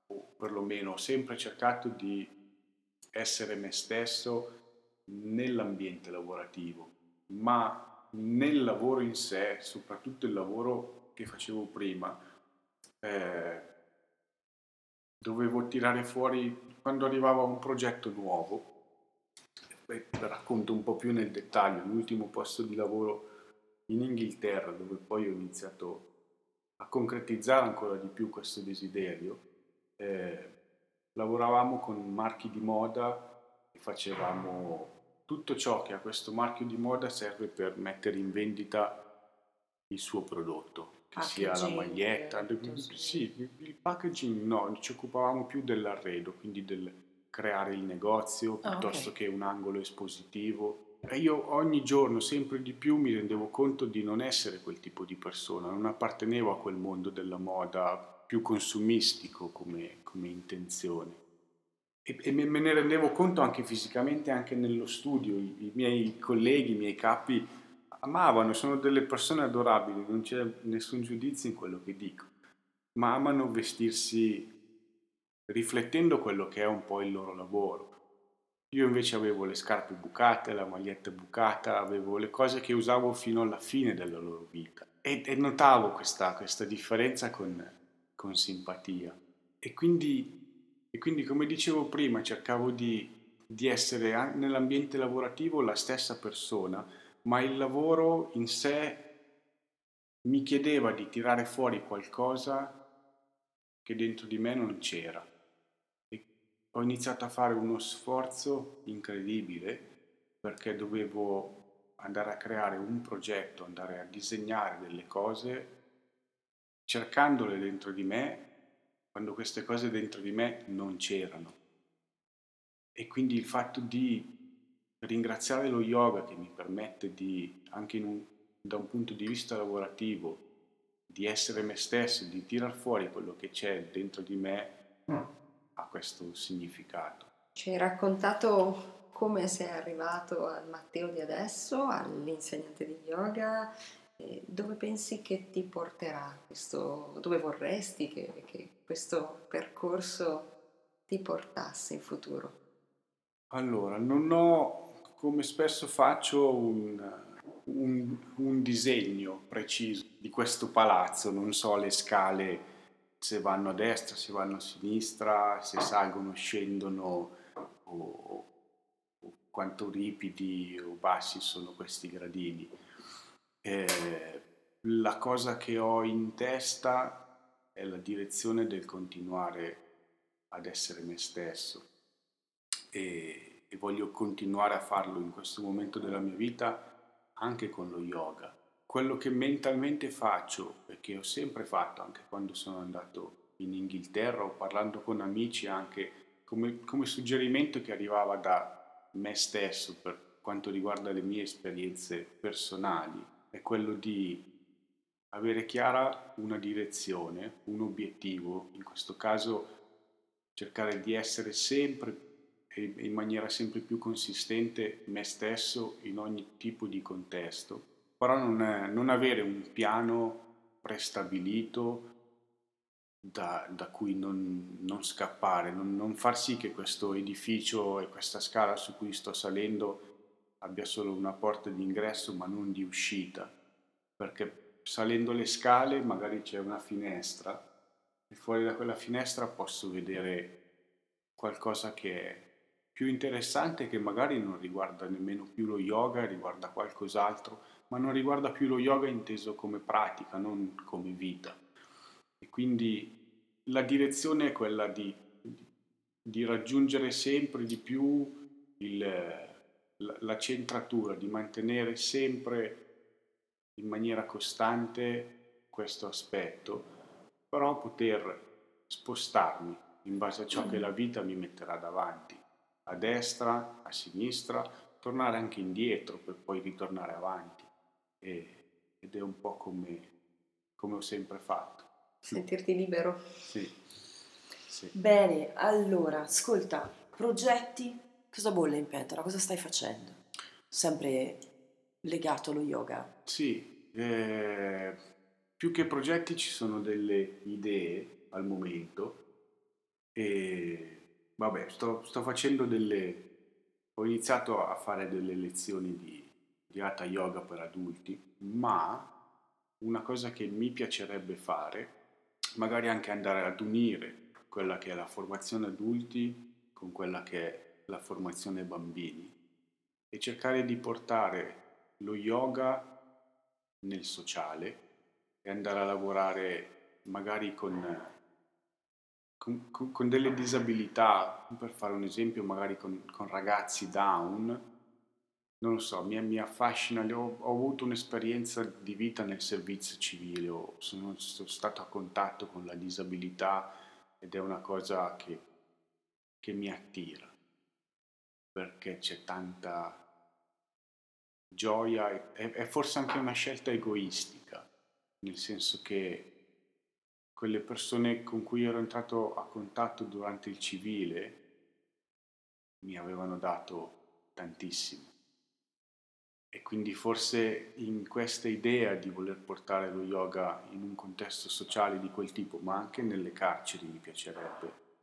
S2: o perlomeno ho sempre cercato di essere me stesso nell'ambiente lavorativo, ma nel lavoro in sé, soprattutto il lavoro che facevo prima, eh, dovevo tirare fuori quando arrivava un progetto nuovo, e racconto un po' più nel dettaglio, l'ultimo posto di lavoro in Inghilterra, dove poi ho iniziato a concretizzare ancora di più questo desiderio, eh, lavoravamo con marchi di moda e facevamo tutto ciò che a questo marchio di moda serve per mettere in vendita il suo prodotto, che sia la maglietta,
S3: tutto,
S2: sì.
S3: sì.
S2: il packaging no, ci occupavamo più dell'arredo, quindi del creare il negozio
S3: Ah,
S2: piuttosto
S3: ok.
S2: che un angolo espositivo. E io ogni giorno sempre di più mi rendevo conto di non essere quel tipo di persona, non appartenevo a quel mondo della moda più consumistico come, come intenzione. E, e me me ne rendevo conto anche fisicamente, anche nello studio. I, i miei colleghi, i miei capi amavano, sono delle persone adorabili, non c'è nessun giudizio in quello che dico, ma amano vestirsi riflettendo quello che è un po' il loro lavoro. Io invece avevo le scarpe bucate, la maglietta bucata, avevo le cose che usavo fino alla fine della loro vita e, e notavo questa, questa differenza con, con simpatia. E quindi, e quindi, come dicevo prima, cercavo di, di essere nell'ambiente lavorativo la stessa persona, ma il lavoro in sé mi chiedeva di tirare fuori qualcosa che dentro di me non c'era. E ho iniziato a fare uno sforzo incredibile perché dovevo andare a creare un progetto, andare a disegnare delle cose cercandole dentro di me quando queste cose dentro di me non c'erano. E quindi il fatto di ringraziare lo yoga che mi permette di, anche in un- da un punto di vista lavorativo, di essere me stesso, di tirar fuori quello che c'è dentro di me, ha questo significato.
S1: Ci hai raccontato come sei arrivato al Matteo di adesso, all'insegnante di yoga, e dove pensi che ti porterà questo, dove vorresti che, che questo percorso ti portasse in futuro?
S2: Allora, non ho, come spesso faccio, un, un- un disegno preciso di questo palazzo, non so le scale se vanno a destra, se vanno a sinistra, se salgono, scendono o, o quanto ripidi o bassi sono questi gradini. Eh, la cosa che ho in testa è la direzione del continuare ad essere me stesso e, e voglio continuare a farlo in questo momento della mia vita anche con lo yoga. Quello che mentalmente faccio e che ho sempre fatto anche quando sono andato in Inghilterra o parlando con amici anche come, come suggerimento che arrivava da me stesso per quanto riguarda le mie esperienze personali è quello di avere chiara una direzione, un obiettivo, in questo caso cercare di essere sempre e in maniera sempre più consistente me stesso in ogni tipo di contesto, però non, non avere un piano prestabilito da, da cui non, non scappare, non, non far sì che questo edificio e questa scala su cui sto salendo abbia solo una porta di ingresso ma non di uscita, perché salendo le scale magari c'è una finestra e fuori da quella finestra posso vedere qualcosa che è più interessante che magari non riguarda nemmeno più lo yoga, riguarda qualcos'altro, ma non riguarda più lo yoga inteso come pratica, non come vita. E quindi la direzione è quella di, di raggiungere sempre di più il, la, la centratura, di mantenere sempre in maniera costante questo aspetto, però poter spostarmi in base a ciò che la vita mi metterà davanti, a destra, a sinistra, tornare anche indietro per poi ritornare avanti. E, ed è un po' come, come ho sempre fatto.
S1: Sentirti libero.
S2: Sì. sì.
S3: Bene, allora, ascolta, progetti, cosa bolle in pentola? Cosa stai facendo? Sempre legato allo yoga?
S2: Sì, eh, più che progetti ci sono delle idee al momento e vabbè, sto, sto facendo delle... ho iniziato a fare delle lezioni di, di Hatha Yoga per adulti, ma una cosa che mi piacerebbe fare, magari anche andare ad unire quella che è la formazione adulti con quella che è la formazione bambini e cercare di portare lo yoga nel sociale e andare a lavorare magari con, con, con delle disabilità, per fare un esempio, magari con, con ragazzi down, non lo so, mi, mi affascina, ho, ho, avuto un'esperienza di vita nel servizio civile, ho, sono, sono, stato a contatto con la disabilità ed è una cosa che, che mi attira, perché c'è tanta gioia, è, è forse anche una scelta egoistica, nel senso che quelle persone con cui ero entrato a contatto durante il civile mi avevano dato tantissimo. E quindi forse in questa idea di voler portare lo yoga in un contesto sociale di quel tipo, ma anche nelle carceri mi piacerebbe.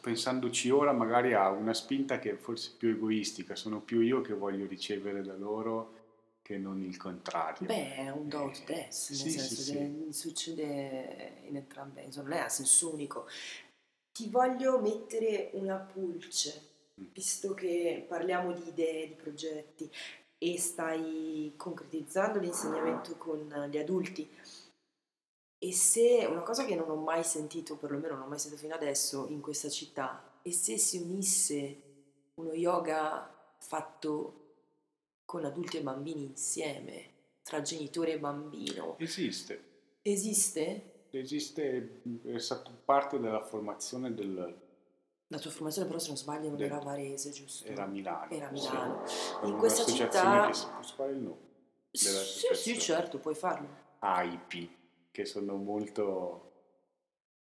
S2: Pensandoci ora magari ha una spinta che è forse più egoistica, sono più io che voglio ricevere da loro che non il contrario.
S3: Beh, è un do ut des, nel
S2: sì,
S3: senso
S2: sì,
S3: che succede in entrambe, insomma, non è a senso unico. Ti voglio mettere una pulce,
S2: Mm.
S3: visto che parliamo di idee, di progetti e stai concretizzando l'insegnamento con gli adulti. E se una cosa che non ho mai sentito, perlomeno non ho mai sentito fino adesso in questa città, e se si unisse uno yoga fatto con adulti e bambini insieme, tra genitore e bambino,
S2: Esiste,
S3: esiste?
S2: esiste, è stato parte della formazione del...
S3: La tua formazione però se non sbaglio non
S2: Del-
S3: era Varese, giusto?
S2: era Milano.
S3: Era
S2: sì.
S3: Milano.
S2: Con
S3: In questa città...
S2: che si può fare il nome,
S3: Sì, sì, certo, puoi farlo.
S2: AIP, che sono molto,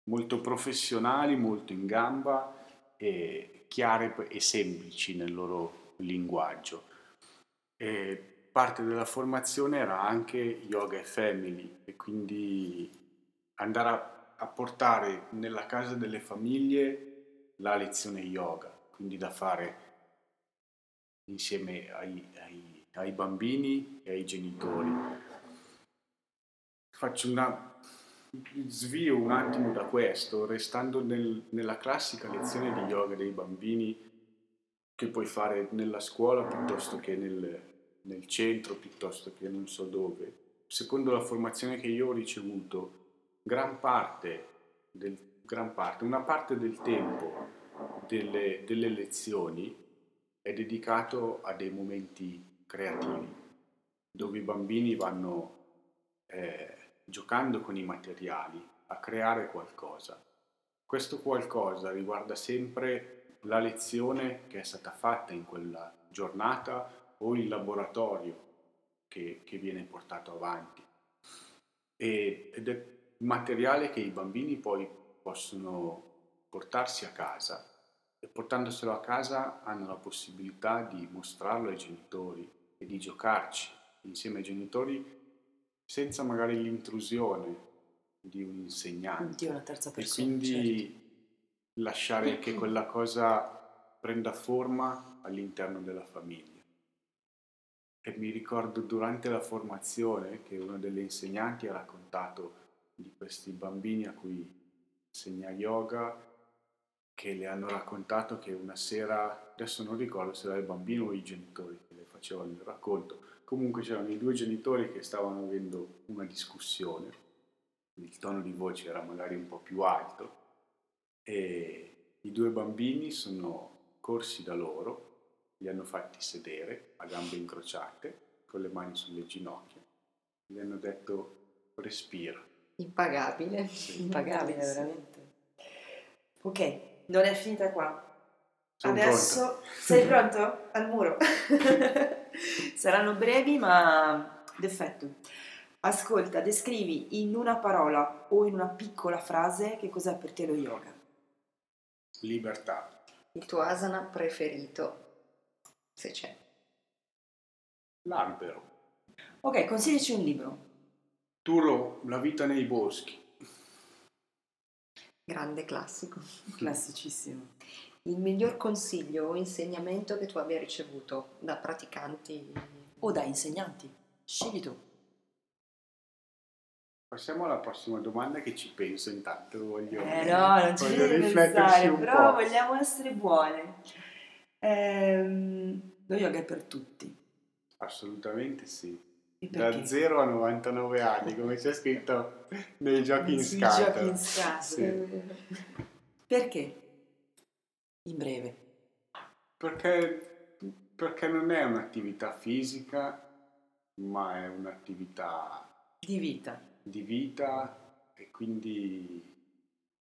S2: molto professionali, molto in gamba e chiare e semplici nel loro linguaggio. E parte della formazione era anche yoga e family e quindi andare a, a portare nella casa delle famiglie la lezione yoga, quindi da fare insieme ai, ai- ai bambini e ai genitori. Faccio una svio un attimo da questo, restando nel- nella classica lezione di yoga dei bambini che puoi fare nella scuola piuttosto che nel, nel centro, piuttosto che non so dove. Secondo la formazione che io ho ricevuto, gran parte, del, gran parte una parte del tempo delle, delle lezioni è dedicato a dei momenti creativi, dove i bambini vanno eh, giocando con i materiali a creare qualcosa. Questo qualcosa riguarda sempre la lezione che è stata fatta in quella giornata o il laboratorio che, che viene portato avanti. E- ed è materiale che i bambini poi possono portarsi a casa e portandoselo a casa hanno la possibilità di mostrarlo ai genitori e di giocarci insieme ai genitori senza magari l'intrusione di un insegnante.
S3: Di una terza
S2: E
S3: persona.
S2: quindi
S3: certo.
S2: lasciare che (clears throat) quella cosa prenda forma all'interno della famiglia. E mi ricordo durante la formazione che una delle insegnanti ha raccontato di questi bambini a cui insegna yoga che le hanno raccontato che una sera, adesso non ricordo se era il bambino o i genitori che le facevano il racconto, comunque c'erano i due genitori che stavano avendo una discussione, il tono di voce era magari un po' più alto e i due bambini sono corsi da loro, li hanno fatti sedere a gambe incrociate, con le mani sulle ginocchia, gli hanno detto respira.
S1: Impagabile.
S2: Sì.
S3: Impagabile,
S1: Sì.
S3: veramente. Ok, non è finita qua.
S2: Sono
S3: Adesso sei (laughs) pronto? Al muro. (laughs) Saranno brevi ma d'effetto. Ascolta, descrivi in una parola o in una piccola frase che cos'è per te lo yoga.
S2: Libertà.
S1: Il tuo asana preferito, se c'è.
S2: L'albero.
S3: Ok, consigliaci un libro.
S2: Turo, la vita nei boschi.
S1: Grande classico. (laughs)
S3: Classicissimo.
S1: Il miglior consiglio o insegnamento che tu abbia ricevuto da praticanti.
S3: O da insegnanti. Scegli tu.
S2: Passiamo alla prossima domanda che ci penso intanto. Voglio,
S3: Eh no, non ci
S2: voglio
S3: devi
S2: rifletterci
S3: pensare,
S2: un
S3: però
S2: po'.
S3: vogliamo essere buone. Ehm, lo yoga è per tutti.
S2: Assolutamente sì. Da
S3: perché?
S2: 0 a 99 anni, come c'è scritto (laughs) nei giochi in scatola.
S3: giochi in scatola.
S2: Sì.
S3: Perché? In breve.
S2: Perché, perché non è un'attività fisica, ma è un'attività
S3: Di vita.
S2: di vita e quindi,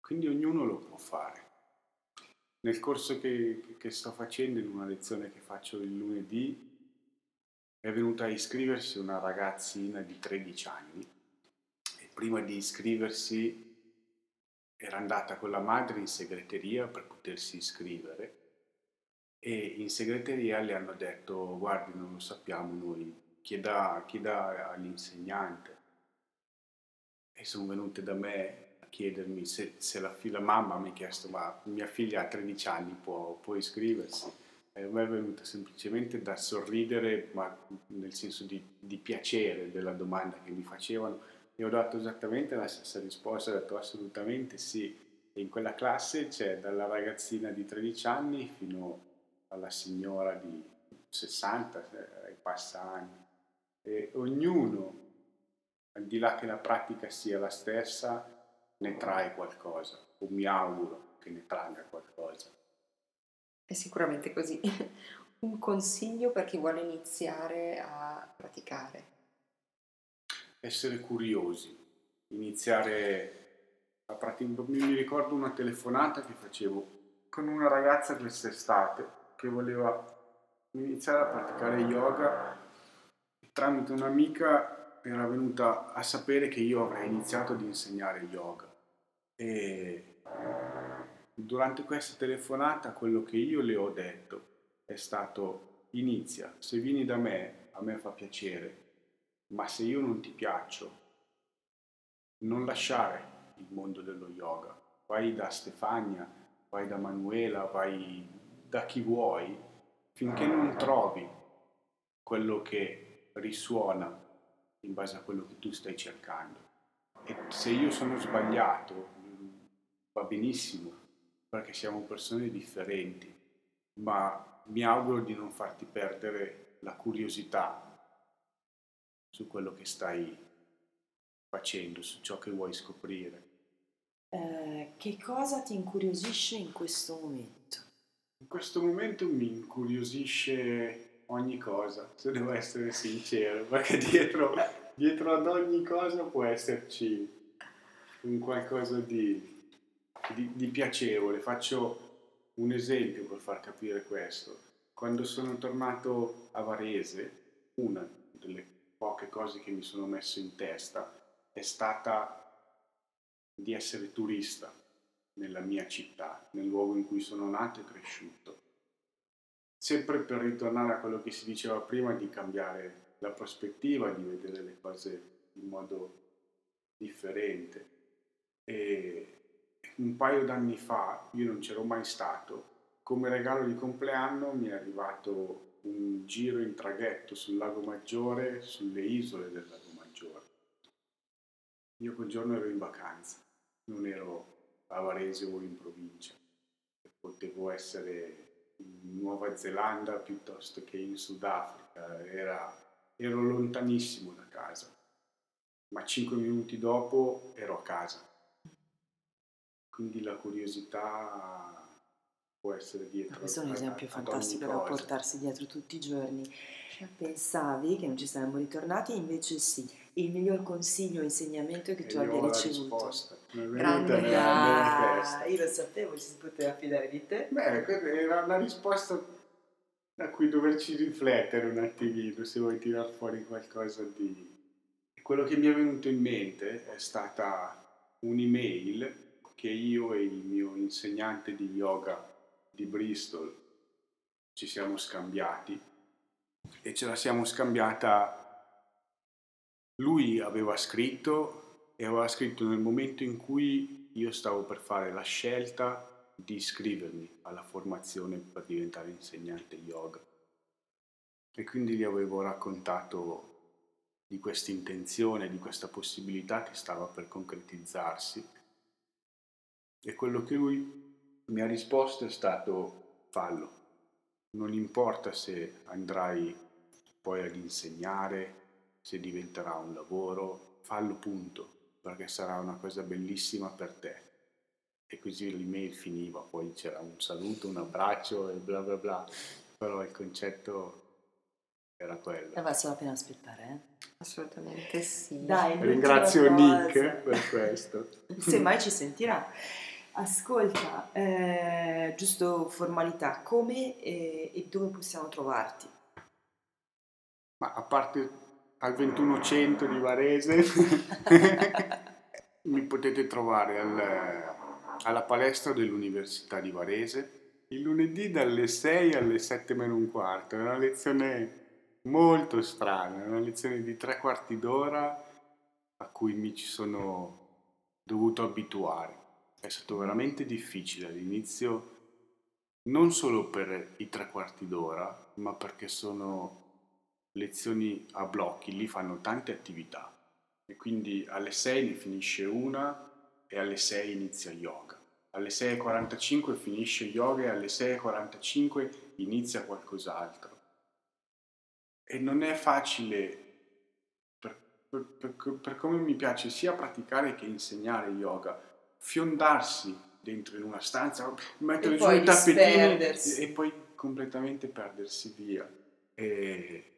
S2: quindi ognuno lo può fare. Nel corso che, che sto facendo, in una lezione che faccio il lunedì, è venuta a iscriversi una ragazzina di 13 anni e prima di iscriversi era andata con la madre in segreteria per potersi iscrivere e in segreteria le hanno detto guardi non lo sappiamo noi, chieda, chieda all'insegnante. E sono venute da me chiedermi se, se la, la mamma mi ha chiesto ma mia figlia ha 13 anni può, può iscriversi? E a me è venuta semplicemente da sorridere ma nel senso di, di piacere della domanda che mi facevano. E ho dato esattamente la stessa risposta ho detto assolutamente sì. E in quella classe c'è dalla ragazzina di 13 anni fino alla signora di 60 eh, ai passanni e ognuno al di là che la pratica sia la stessa, ne trae qualcosa, o mi auguro che ne tragga qualcosa.
S1: È sicuramente così. (laughs) Un consiglio per chi vuole iniziare a praticare.
S2: Essere curiosi, iniziare a praticare. Mi ricordo una telefonata che facevo con una ragazza quest'estate che voleva iniziare a praticare yoga tramite un'amica era venuta a sapere che io avrei iniziato ad insegnare yoga. E durante questa telefonata quello che io le ho detto è stato inizia, se vieni da me a me fa piacere, ma se io non ti piaccio non lasciare il mondo dello yoga, vai da Stefania, vai da Manuela, vai da chi vuoi, finché non trovi quello che risuona in base a quello che tu stai cercando. E se io sono sbagliato, va benissimo, perché siamo persone differenti, ma mi auguro di non farti perdere la curiosità su quello che stai facendo, su ciò che vuoi scoprire.
S3: Eh, che cosa ti incuriosisce in questo momento?
S2: In questo momento mi incuriosisce ogni cosa, se devo essere sincero, (laughs) perché dietro, dietro ad ogni cosa può esserci un qualcosa di, di, di piacevole. Faccio un esempio per far capire questo. Quando sono tornato a Varese, una delle poche cose che mi sono messo in testa è stata di essere turista nella mia città, nel luogo in cui sono nato e cresciuto. Sempre per ritornare a quello che si diceva prima di cambiare la prospettiva, di vedere le cose in modo differente. E un paio d'anni fa, io non c'ero mai stato, come regalo di compleanno mi è arrivato un giro in traghetto sul lago Maggiore, sulle isole del lago Maggiore. Io quel giorno ero in vacanza, non ero a Varese o in provincia, potevo essere in Nuova Zelanda piuttosto che in Sudafrica, Era, ero lontanissimo da casa, ma cinque minuti dopo ero a casa. Quindi la curiosità può essere dietro.
S3: Questo è un esempio fantastico da portarsi dietro tutti i giorni. Pensavi che non ci saremmo ritornati, invece sì. Il miglior consiglio o insegnamento che tu abbia ricevuto.
S2: Risposta.
S3: Grande, ah, io lo sapevo, ci si poteva fidare di te.
S2: Beh, era una risposta a cui doverci riflettere un attimino, se vuoi tirar fuori qualcosa di... Quello che mi è venuto in mente è stata un'email che io e il mio insegnante di yoga di Bristol ci siamo scambiati e ce la siamo scambiata. Lui aveva scritto e aveva scritto nel momento in cui io stavo per fare la scelta di iscrivermi alla formazione per diventare insegnante yoga. E quindi gli avevo raccontato di questa intenzione, di questa possibilità che stava per concretizzarsi. E quello che lui mi ha risposto è stato fallo. Non importa se andrai poi ad insegnare, se diventerà un lavoro, fallo punto, perché sarà una cosa bellissima per te. E così l'email finiva, poi c'era un saluto, un abbraccio e bla bla bla, però il concetto era quello.
S3: E va solo appena aspettare, eh?
S1: Assolutamente sì.
S3: Dai,
S2: Ringrazio Nick per questo. (laughs)
S3: Se mai ci sentirà. Ascolta, eh, giusto formalità, come e, e dove possiamo trovarti?
S2: Ma a parte al 2100 di Varese, (laughs) mi potete trovare al, alla palestra dell'Università di Varese il lunedì dalle 6 alle 7 meno un quarto. È una lezione molto strana, è una lezione di tre quarti d'ora a cui mi ci sono dovuto abituare è stato veramente difficile all'inizio, non solo per i tre quarti d'ora, ma perché sono lezioni a blocchi, lì fanno tante attività e quindi alle 6 ne finisce una e alle 6 inizia yoga. Alle 6.45 finisce yoga e alle 6.45 inizia qualcos'altro. E non è facile, per, per, per, per come mi piace sia praticare che insegnare yoga, fiondarsi dentro in una stanza, mettere giù i tappetini e poi completamente perdersi via. E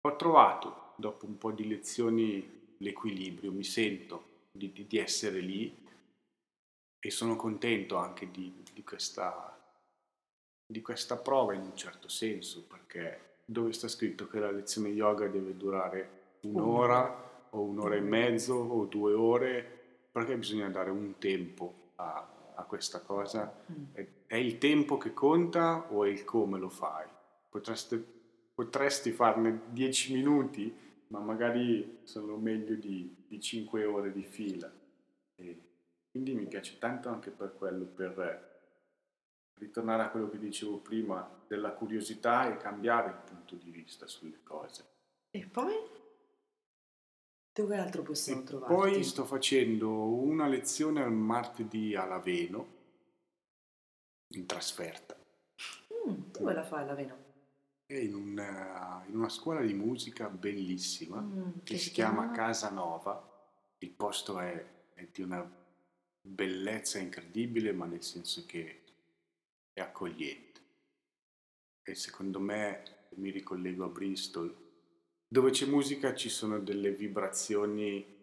S2: ho trovato, dopo un po' di lezioni, l'equilibrio, mi sento di, di, di essere lì e sono contento anche di, di, questa, di questa prova in un certo senso, perché dove sta scritto che la lezione yoga deve durare un'ora o un'ora e mezzo o due ore perché bisogna dare un tempo a, a questa cosa? Mm. È, è, il tempo che conta o è il come lo fai? Potreste, potresti farne 10 minuti, ma magari sono meglio di, di 5 ore di fila. E quindi mi piace tanto anche per quello, per ritornare a quello che dicevo prima, della curiosità e cambiare il punto di vista sulle cose.
S3: E poi? Dove altro possiamo trovare?
S2: Poi sto facendo una lezione al martedì a Laveno, in trasferta.
S3: Mm, dove la fai Laveno?
S2: È in una, in una, scuola di musica bellissima mm, che, che, si chiama, chiama Casanova. Il posto è, è di una bellezza incredibile, ma nel senso che è accogliente. E secondo me mi ricollego a Bristol dove c'è musica ci sono delle vibrazioni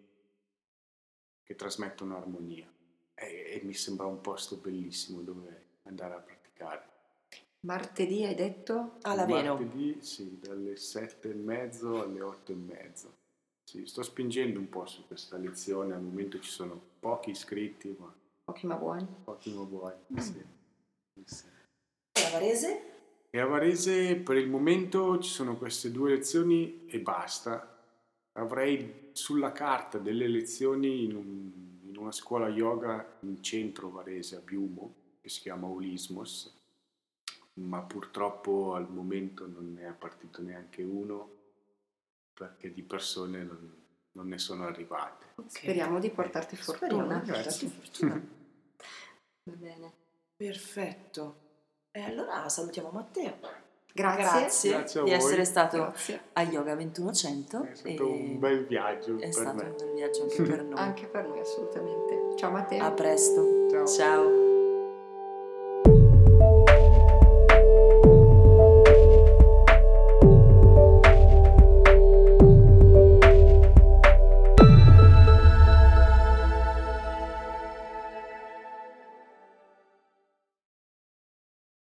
S2: che trasmettono armonia e, e, mi sembra un posto bellissimo dove andare a praticare.
S1: Martedì hai detto?
S3: Alla Veno.
S2: Martedì sì, dalle sette e mezzo alle otto e mezzo. Sì, sto spingendo un po' su questa lezione, al momento ci sono pochi iscritti, ma...
S1: Pochi ma buoni.
S2: Pochi ma buoni, mm. sì.
S3: sì. E a Varese?
S2: E a Varese per il momento ci sono queste due lezioni e basta. Avrei sulla carta delle lezioni in, un, in una scuola yoga in centro Varese, a Biumo, che si chiama Ulismos, ma purtroppo al momento non ne è partito neanche uno perché di persone non, non ne sono arrivate.
S3: Ok.
S1: Speriamo di portarti fortuna.
S3: Speriamo di portarti fortuna. (laughs)
S1: Va bene.
S3: Perfetto. E allora salutiamo Matteo.
S1: Grazie.
S3: Grazie,
S2: Grazie
S3: di
S2: voi.
S3: essere stato
S1: Grazie.
S3: a Yoga 2100.
S2: È stato
S3: e
S2: un bel viaggio
S3: È
S2: per
S3: stato
S2: me.
S3: un bel viaggio anche (laughs) per noi.
S1: Anche per noi assolutamente. Ciao Matteo.
S3: A presto.
S2: Ciao.
S3: Ciao.